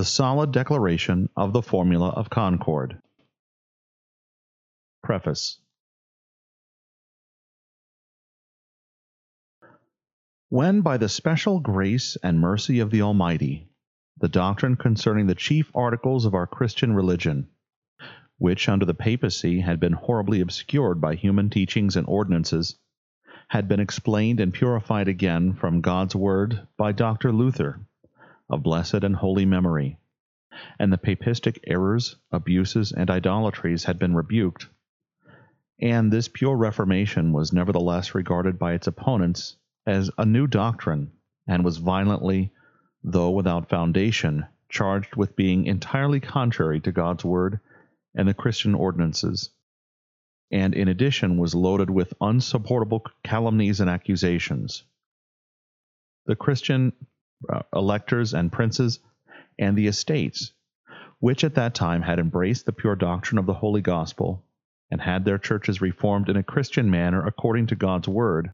the solid declaration of the formula of concord. Preface When, by the special grace and mercy of the Almighty, the doctrine concerning the chief articles of our Christian religion, which under the papacy had been horribly obscured by human teachings and ordinances, had been explained and purified again from God's Word by Dr. Luther, of blessed and holy memory, and the papistic errors, abuses, and idolatries had been rebuked, and this pure reformation was nevertheless regarded by its opponents as a new doctrine, and was violently, though without foundation, charged with being entirely contrary to God's Word and the Christian ordinances, and in addition was loaded with unsupportable calumnies and accusations. The Christian uh, electors and princes and the estates, which at that time had embraced the pure doctrine of the Holy Gospel and had their churches reformed in a Christian manner according to God's Word,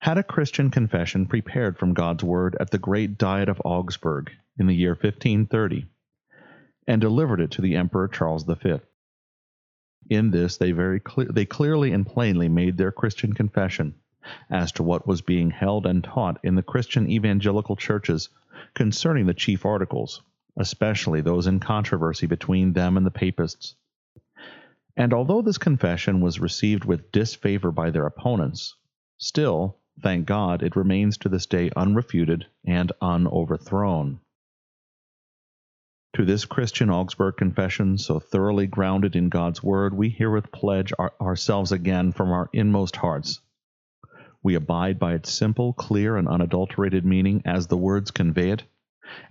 had a Christian confession prepared from God's Word at the great Diet of Augsburg in the year 1530, and delivered it to the Emperor Charles V. In this, they very cle- they clearly and plainly made their Christian confession as to what was being held and taught in the Christian evangelical churches concerning the chief articles, especially those in controversy between them and the papists. And although this confession was received with disfavor by their opponents, still, thank God, it remains to this day unrefuted and unoverthrown. To this Christian Augsburg Confession, so thoroughly grounded in God's Word, we herewith pledge our, ourselves again from our inmost hearts. We abide by its simple, clear, and unadulterated meaning as the words convey it,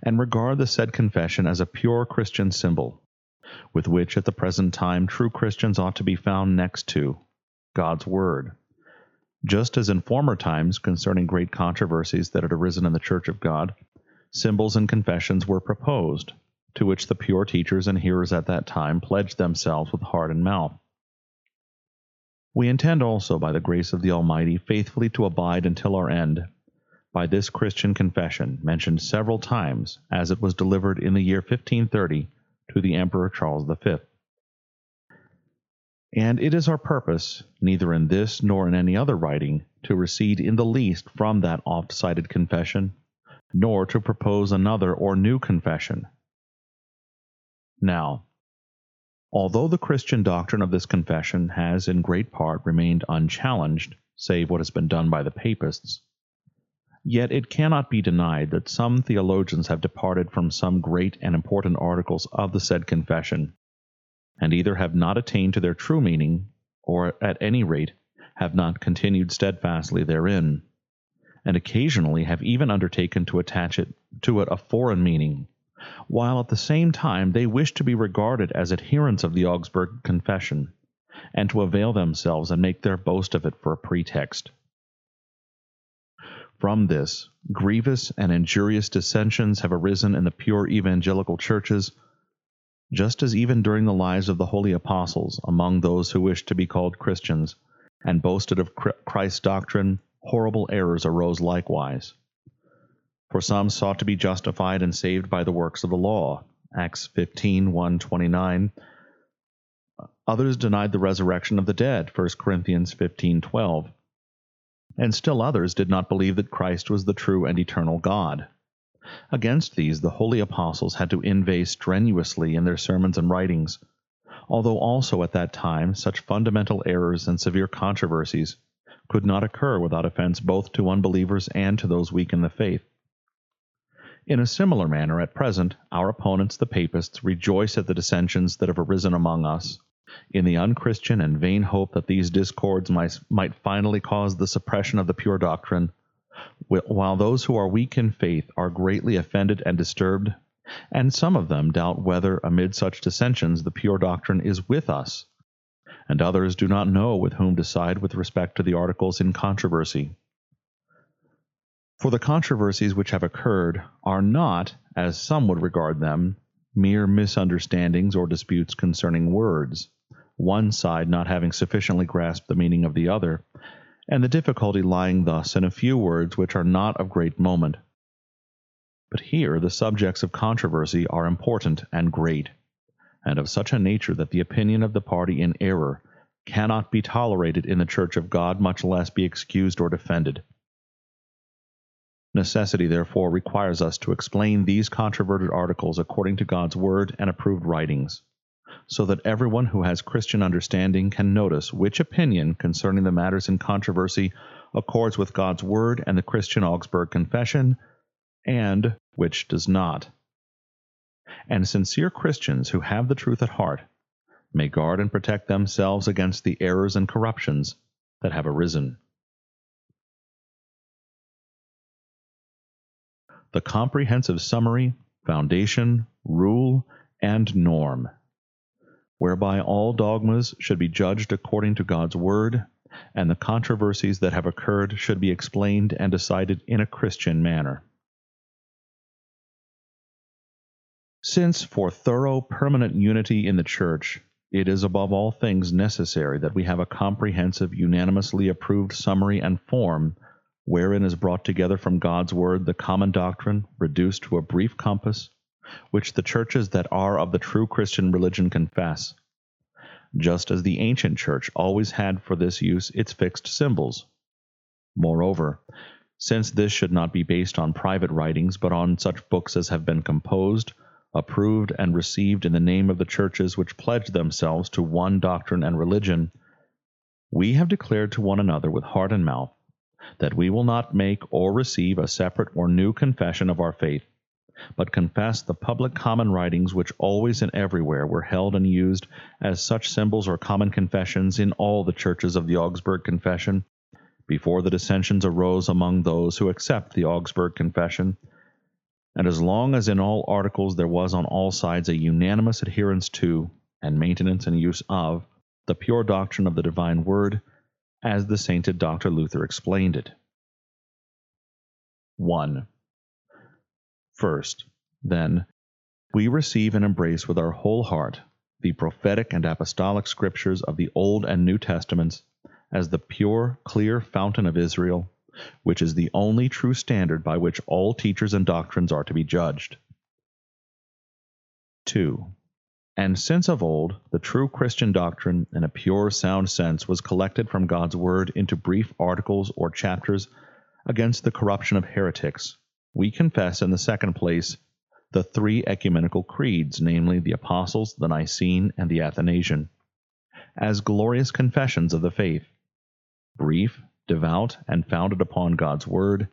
and regard the said confession as a pure Christian symbol, with which at the present time true Christians ought to be found next to God's Word. Just as in former times, concerning great controversies that had arisen in the Church of God, symbols and confessions were proposed, to which the pure teachers and hearers at that time pledged themselves with heart and mouth. We intend also, by the grace of the Almighty, faithfully to abide until our end by this Christian confession, mentioned several times as it was delivered in the year 1530 to the Emperor Charles V. And it is our purpose, neither in this nor in any other writing, to recede in the least from that oft cited confession, nor to propose another or new confession, now, although the Christian doctrine of this confession has in great part remained unchallenged, save what has been done by the papists, yet it cannot be denied that some theologians have departed from some great and important articles of the said confession, and either have not attained to their true meaning, or at any rate have not continued steadfastly therein, and occasionally have even undertaken to attach it to it a foreign meaning while at the same time they wish to be regarded as adherents of the Augsburg Confession, and to avail themselves and make their boast of it for a pretext. From this, grievous and injurious dissensions have arisen in the pure evangelical churches, just as even during the lives of the holy apostles among those who wished to be called Christians and boasted of Christ's doctrine, horrible errors arose likewise. For some sought to be justified and saved by the works of the law. Acts 15 1 29. Others denied the resurrection of the dead. 1 Corinthians 15 12. And still others did not believe that Christ was the true and eternal God. Against these, the holy apostles had to inveigh strenuously in their sermons and writings, although also at that time such fundamental errors and severe controversies could not occur without offense both to unbelievers and to those weak in the faith. In a similar manner, at present, our opponents, the Papists, rejoice at the dissensions that have arisen among us, in the unchristian and vain hope that these discords might, might finally cause the suppression of the pure doctrine, while those who are weak in faith are greatly offended and disturbed, and some of them doubt whether, amid such dissensions, the pure doctrine is with us, and others do not know with whom to side with respect to the articles in controversy. For the controversies which have occurred are not, as some would regard them, mere misunderstandings or disputes concerning words, one side not having sufficiently grasped the meaning of the other, and the difficulty lying thus in a few words which are not of great moment. But here the subjects of controversy are important and great, and of such a nature that the opinion of the party in error cannot be tolerated in the church of God, much less be excused or defended. Necessity, therefore, requires us to explain these controverted articles according to God's word and approved writings so that everyone who has Christian understanding can notice which opinion concerning the matters in controversy accords with God's Word and the Christian Augsburg Confession, and which does not. And sincere Christians who have the truth at heart may guard and protect themselves against the errors and corruptions that have arisen. The comprehensive summary, foundation, rule, and norm whereby all dogmas should be judged according to God's Word, and the controversies that have occurred should be explained and decided in a Christian manner. Since for thorough permanent unity in the Church, it is above all things necessary that we have a comprehensive, unanimously approved summary and form wherein is brought together from God's Word the common doctrine, reduced to a brief compass, which the churches that are of the true Christian religion confess, just as the ancient church always had for this use its fixed symbols. Moreover, since this should not be based on private writings, but on such books as have been composed, approved, and received in the name of the churches which pledge themselves to one doctrine and religion, we have declared to one another with heart and mouth that we will not make or receive a separate or new confession of our faith but confess the public common writings which always and everywhere were held and used as such symbols or common confessions in all the churches of the Augsburg Confession, before the dissensions arose among those who accept the Augsburg Confession, and as long as in all articles there was on all sides a unanimous adherence to, and maintenance and use of, the pure doctrine of the divine word, as the sainted Dr. Luther explained it. 1. First, then, we receive and embrace with our whole heart the prophetic and apostolic scriptures of the Old and New Testaments as the pure, clear fountain of Israel, which is the only true standard by which all teachers and doctrines are to be judged. 2. And since of old the true Christian doctrine in a pure, sound sense was collected from God's Word into brief articles or chapters against the corruption of heretics, we confess in the second place the three ecumenical creeds, namely the Apostles', the Nicene, and the Athanasian, as glorious confessions of the faith, brief, devout, and founded upon God's Word,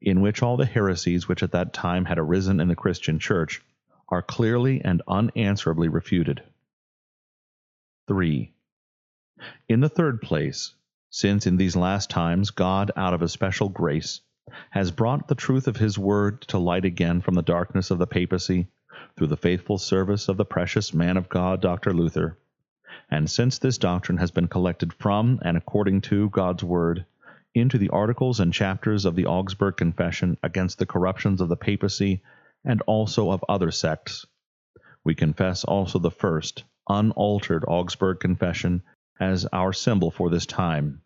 in which all the heresies which at that time had arisen in the Christian Church are clearly and unanswerably refuted. 3. In the third place, since in these last times God, out of a special grace, has brought the truth of his word to light again from the darkness of the papacy through the faithful service of the precious man of God, Dr. Luther. And since this doctrine has been collected from and according to God's word into the articles and chapters of the Augsburg Confession against the corruptions of the papacy and also of other sects, we confess also the first, unaltered Augsburg Confession as our symbol for this time.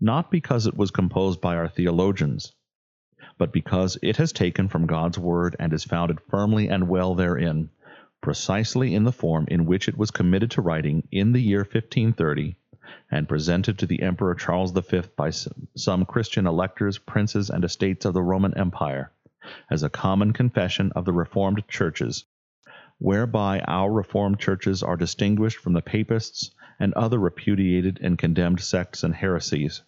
Not because it was composed by our theologians, but because it has taken from God's Word and is founded firmly and well therein, precisely in the form in which it was committed to writing in the year 1530 and presented to the Emperor Charles V by some Christian electors, princes, and estates of the Roman Empire, as a common confession of the Reformed churches, whereby our Reformed churches are distinguished from the Papists and other repudiated and condemned sects and heresies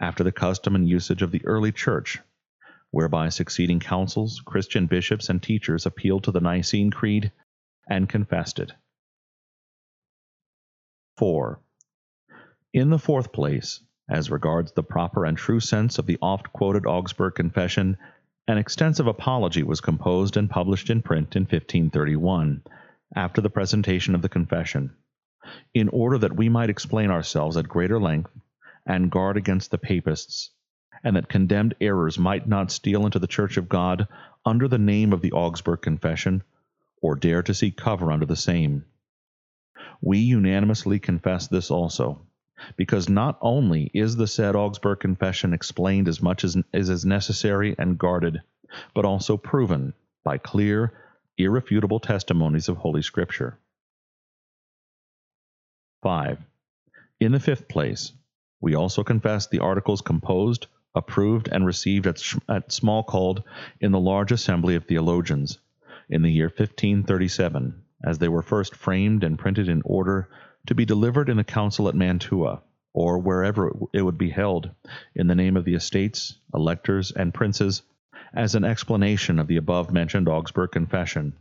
after the custom and usage of the early church, whereby succeeding councils, Christian bishops, and teachers appealed to the Nicene Creed and confessed it. 4. In the fourth place, as regards the proper and true sense of the oft quoted Augsburg Confession, an extensive apology was composed and published in print in 1531, after the presentation of the Confession, in order that we might explain ourselves at greater length and guard against the papists, and that condemned errors might not steal into the church of God under the name of the Augsburg Confession, or dare to seek cover under the same. We unanimously confess this also, because not only is the said Augsburg Confession explained as much as is necessary and guarded, but also proven by clear, irrefutable testimonies of Holy Scripture. 5. In the fifth place, we also confess the articles composed, approved, and received at, at Smalcald in the large assembly of theologians in the year 1537, as they were first framed and printed in order to be delivered in a council at Mantua, or wherever it would be held, in the name of the estates, electors, and princes, as an explanation of the above mentioned Augsburg Confession,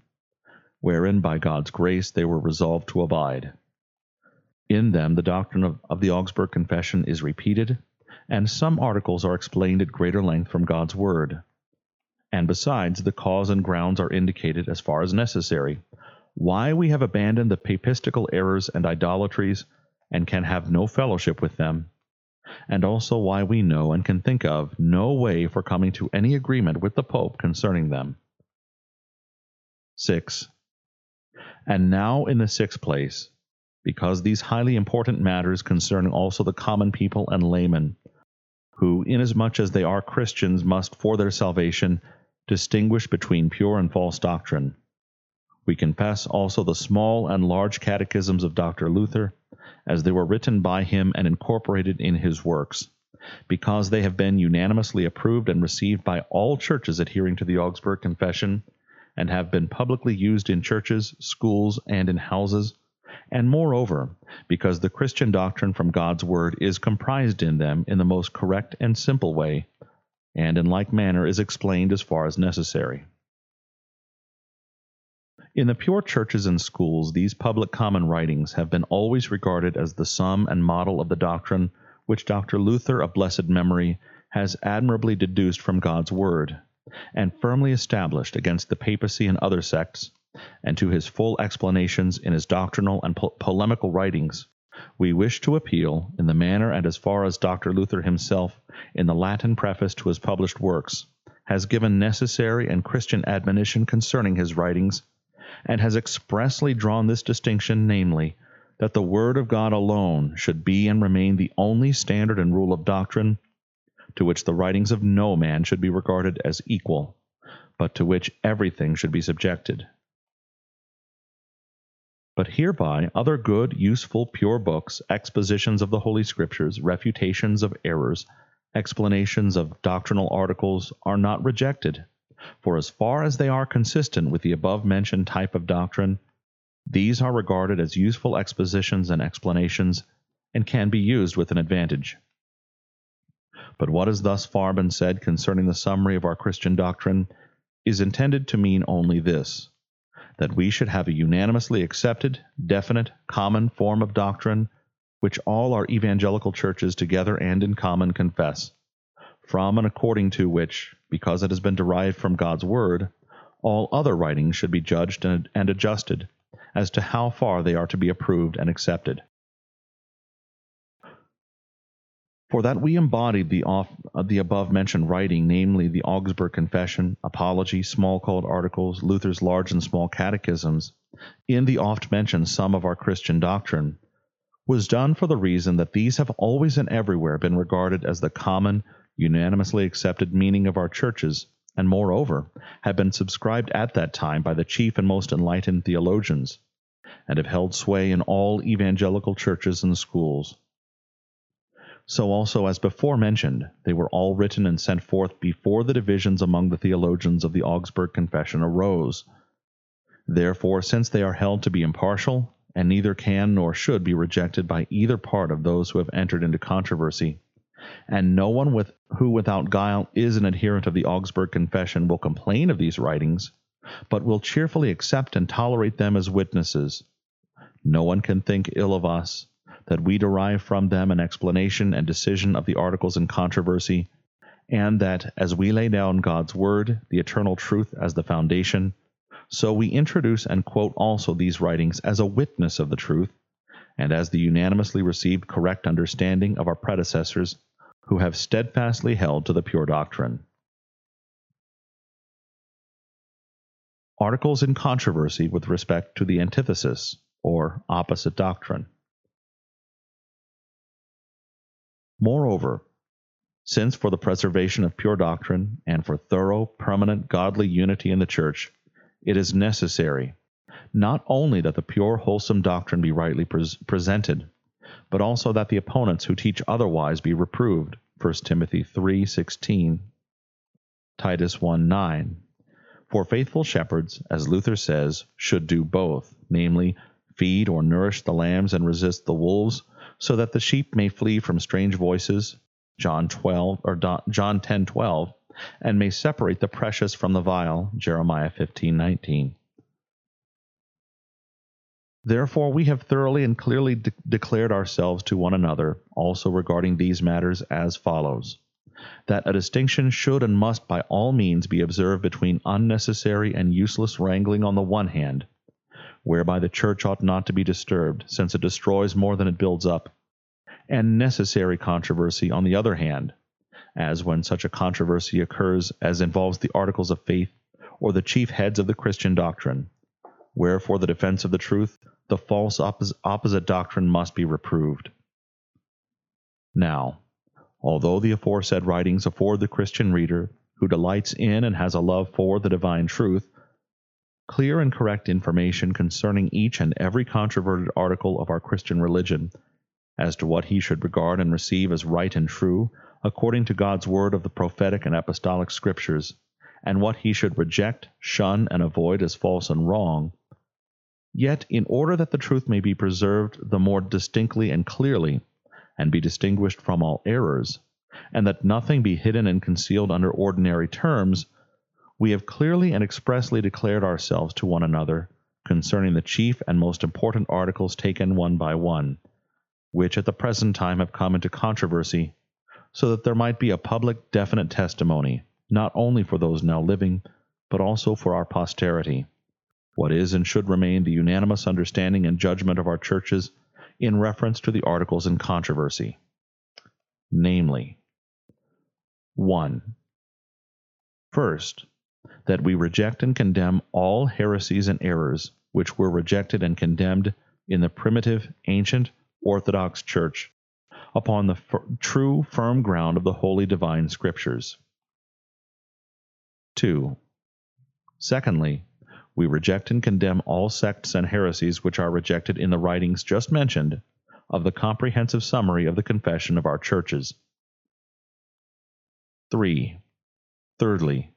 wherein by God's grace they were resolved to abide. In them the doctrine of, of the Augsburg Confession is repeated, and some articles are explained at greater length from God's Word. And besides, the cause and grounds are indicated as far as necessary, why we have abandoned the papistical errors and idolatries and can have no fellowship with them, and also why we know and can think of no way for coming to any agreement with the Pope concerning them. 6. And now, in the sixth place, because these highly important matters concern also the common people and laymen, who, inasmuch as they are Christians, must, for their salvation, distinguish between pure and false doctrine. We confess also the small and large catechisms of Dr. Luther, as they were written by him and incorporated in his works, because they have been unanimously approved and received by all churches adhering to the Augsburg Confession, and have been publicly used in churches, schools, and in houses and moreover, because the Christian doctrine from God's Word is comprised in them in the most correct and simple way, and in like manner is explained as far as necessary. In the pure churches and schools, these public common writings have been always regarded as the sum and model of the doctrine which Dr. Luther of blessed memory has admirably deduced from God's Word, and firmly established against the papacy and other sects, and to his full explanations in his doctrinal and po- polemical writings, we wish to appeal, in the manner and as far as Dr. Luther himself, in the Latin preface to his published works, has given necessary and Christian admonition concerning his writings, and has expressly drawn this distinction, namely, that the Word of God alone should be and remain the only standard and rule of doctrine, to which the writings of no man should be regarded as equal, but to which everything should be subjected. But hereby other good, useful, pure books, expositions of the Holy Scriptures, refutations of errors, explanations of doctrinal articles are not rejected, for as far as they are consistent with the above mentioned type of doctrine, these are regarded as useful expositions and explanations, and can be used with an advantage. But what has thus far been said concerning the summary of our Christian doctrine is intended to mean only this that we should have a unanimously accepted, definite, common form of doctrine which all our evangelical churches together and in common confess, from and according to which, because it has been derived from God's Word, all other writings should be judged and, adjusted as to how far they are to be approved and accepted. For that we embodied the, off, uh, the above mentioned writing, namely the Augsburg Confession, Apology, Smalcald Articles, Luther's large and small catechisms, in the oft mentioned sum of our Christian doctrine, was done for the reason that these have always and everywhere been regarded as the common, unanimously accepted meaning of our churches, and moreover, have been subscribed at that time by the chief and most enlightened theologians, and have held sway in all evangelical churches and schools so also as before mentioned, they were all written and sent forth before the divisions among the theologians of the Augsburg Confession arose. Therefore, since they are held to be impartial, and neither can nor should be rejected by either part of those who have entered into controversy, and no one with, who without guile is an adherent of the Augsburg Confession will complain of these writings, but will cheerfully accept and tolerate them as witnesses. No one can think ill of us, that we derive from them an explanation and decision of the articles in controversy, and that as we lay down God's Word, the eternal truth, as the foundation, so we introduce and quote also these writings as a witness of the truth, and as the unanimously received correct understanding of our predecessors who have steadfastly held to the pure doctrine. Articles in controversy with respect to the antithesis, or opposite doctrine. Moreover, Since for the preservation of pure doctrine and for thorough, permanent, godly unity in the Church, it is necessary not only that the pure, wholesome doctrine be rightly pres- presented, but also that the opponents who teach otherwise be reproved. 1 Timothy 3:16, Titus 1:9. For faithful shepherds, as Luther says, should do both, namely, feed or nourish the lambs and resist the wolves, so that the sheep may flee from strange voices, John 12 or John 10:12, and may separate the precious from the vile, Jeremiah 15:19. Therefore, we have thoroughly and clearly de- declared ourselves to one another, also regarding these matters, as follows. That a distinction should and must by all means be observed between unnecessary and useless wrangling on the one hand, whereby the church ought not to be disturbed, since it destroys more than it builds up, and necessary controversy on the other hand, as when such a controversy occurs as involves the articles of faith or the chief heads of the Christian doctrine, Wherefore, the defense of the truth the false oppos- opposite doctrine must be reproved. Now, although the aforesaid writings afford the Christian reader, who delights in and has a love for the divine truth, clear and correct information concerning each and every controverted article of our Christian religion, as to what he should regard and receive as right and true, according to God's word of the prophetic and apostolic scriptures, and what he should reject, shun, and avoid as false and wrong, Yet, in order that the truth may be preserved the more distinctly and clearly, and be distinguished from all errors, and that nothing be hidden and concealed under ordinary terms, we have clearly and expressly declared ourselves to one another concerning the chief and most important articles taken one by one, which at the present time have come into controversy, so that there might be a public definite testimony, not only for those now living, but also for our posterity what is and should remain the unanimous understanding and judgment of our churches in reference to the articles in controversy. Namely, 1. First, that we reject and condemn all heresies and errors which were rejected and condemned in the primitive, ancient, Orthodox Church upon the f- true, firm ground of the holy divine Scriptures. 2. Secondly, we reject and condemn all sects and heresies which are rejected in the writings just mentioned of the comprehensive summary of the confession of our churches. 3. Thirdly,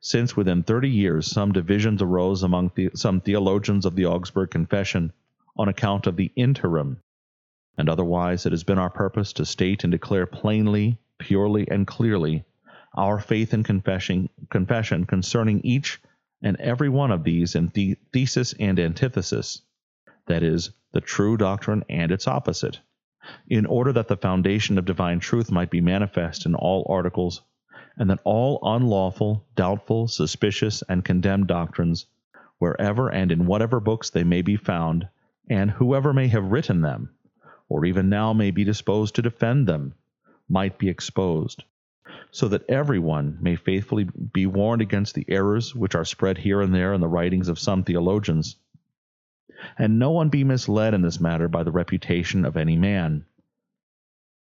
since within thirty years some divisions arose among the, some theologians of the Augsburg Confession on account of the interim, and otherwise it has been our purpose to state and declare plainly, purely, and clearly our faith and confession concerning each and every one of these in the thesis and antithesis, that is, the true doctrine and its opposite, in order that the foundation of divine truth might be manifest in all articles, and that all unlawful, doubtful, suspicious, and condemned doctrines, wherever and in whatever books they may be found, and whoever may have written them, or even now may be disposed to defend them, might be exposed so that everyone may faithfully be warned against the errors which are spread here and there in the writings of some theologians, and no one be misled in this matter by the reputation of any man.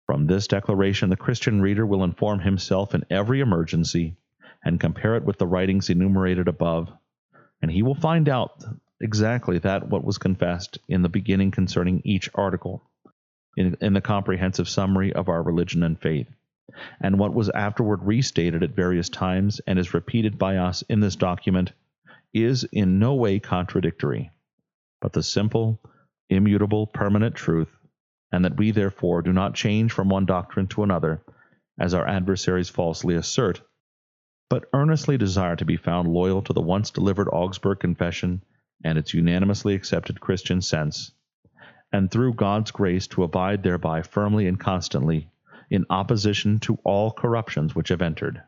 From this declaration, the Christian reader will inform himself in every emergency and compare it with the writings enumerated above, and he will find out exactly that what was confessed in the beginning concerning each article in, in the comprehensive summary of our religion and faith and what was afterward restated at various times and is repeated by us in this document, is in no way contradictory, but the simple, immutable, permanent truth, and that we therefore do not change from one doctrine to another, as our adversaries falsely assert, but earnestly desire to be found loyal to the once delivered Augsburg Confession and its unanimously accepted Christian sense, and through God's grace to abide thereby firmly and constantly in opposition to all corruptions which have entered.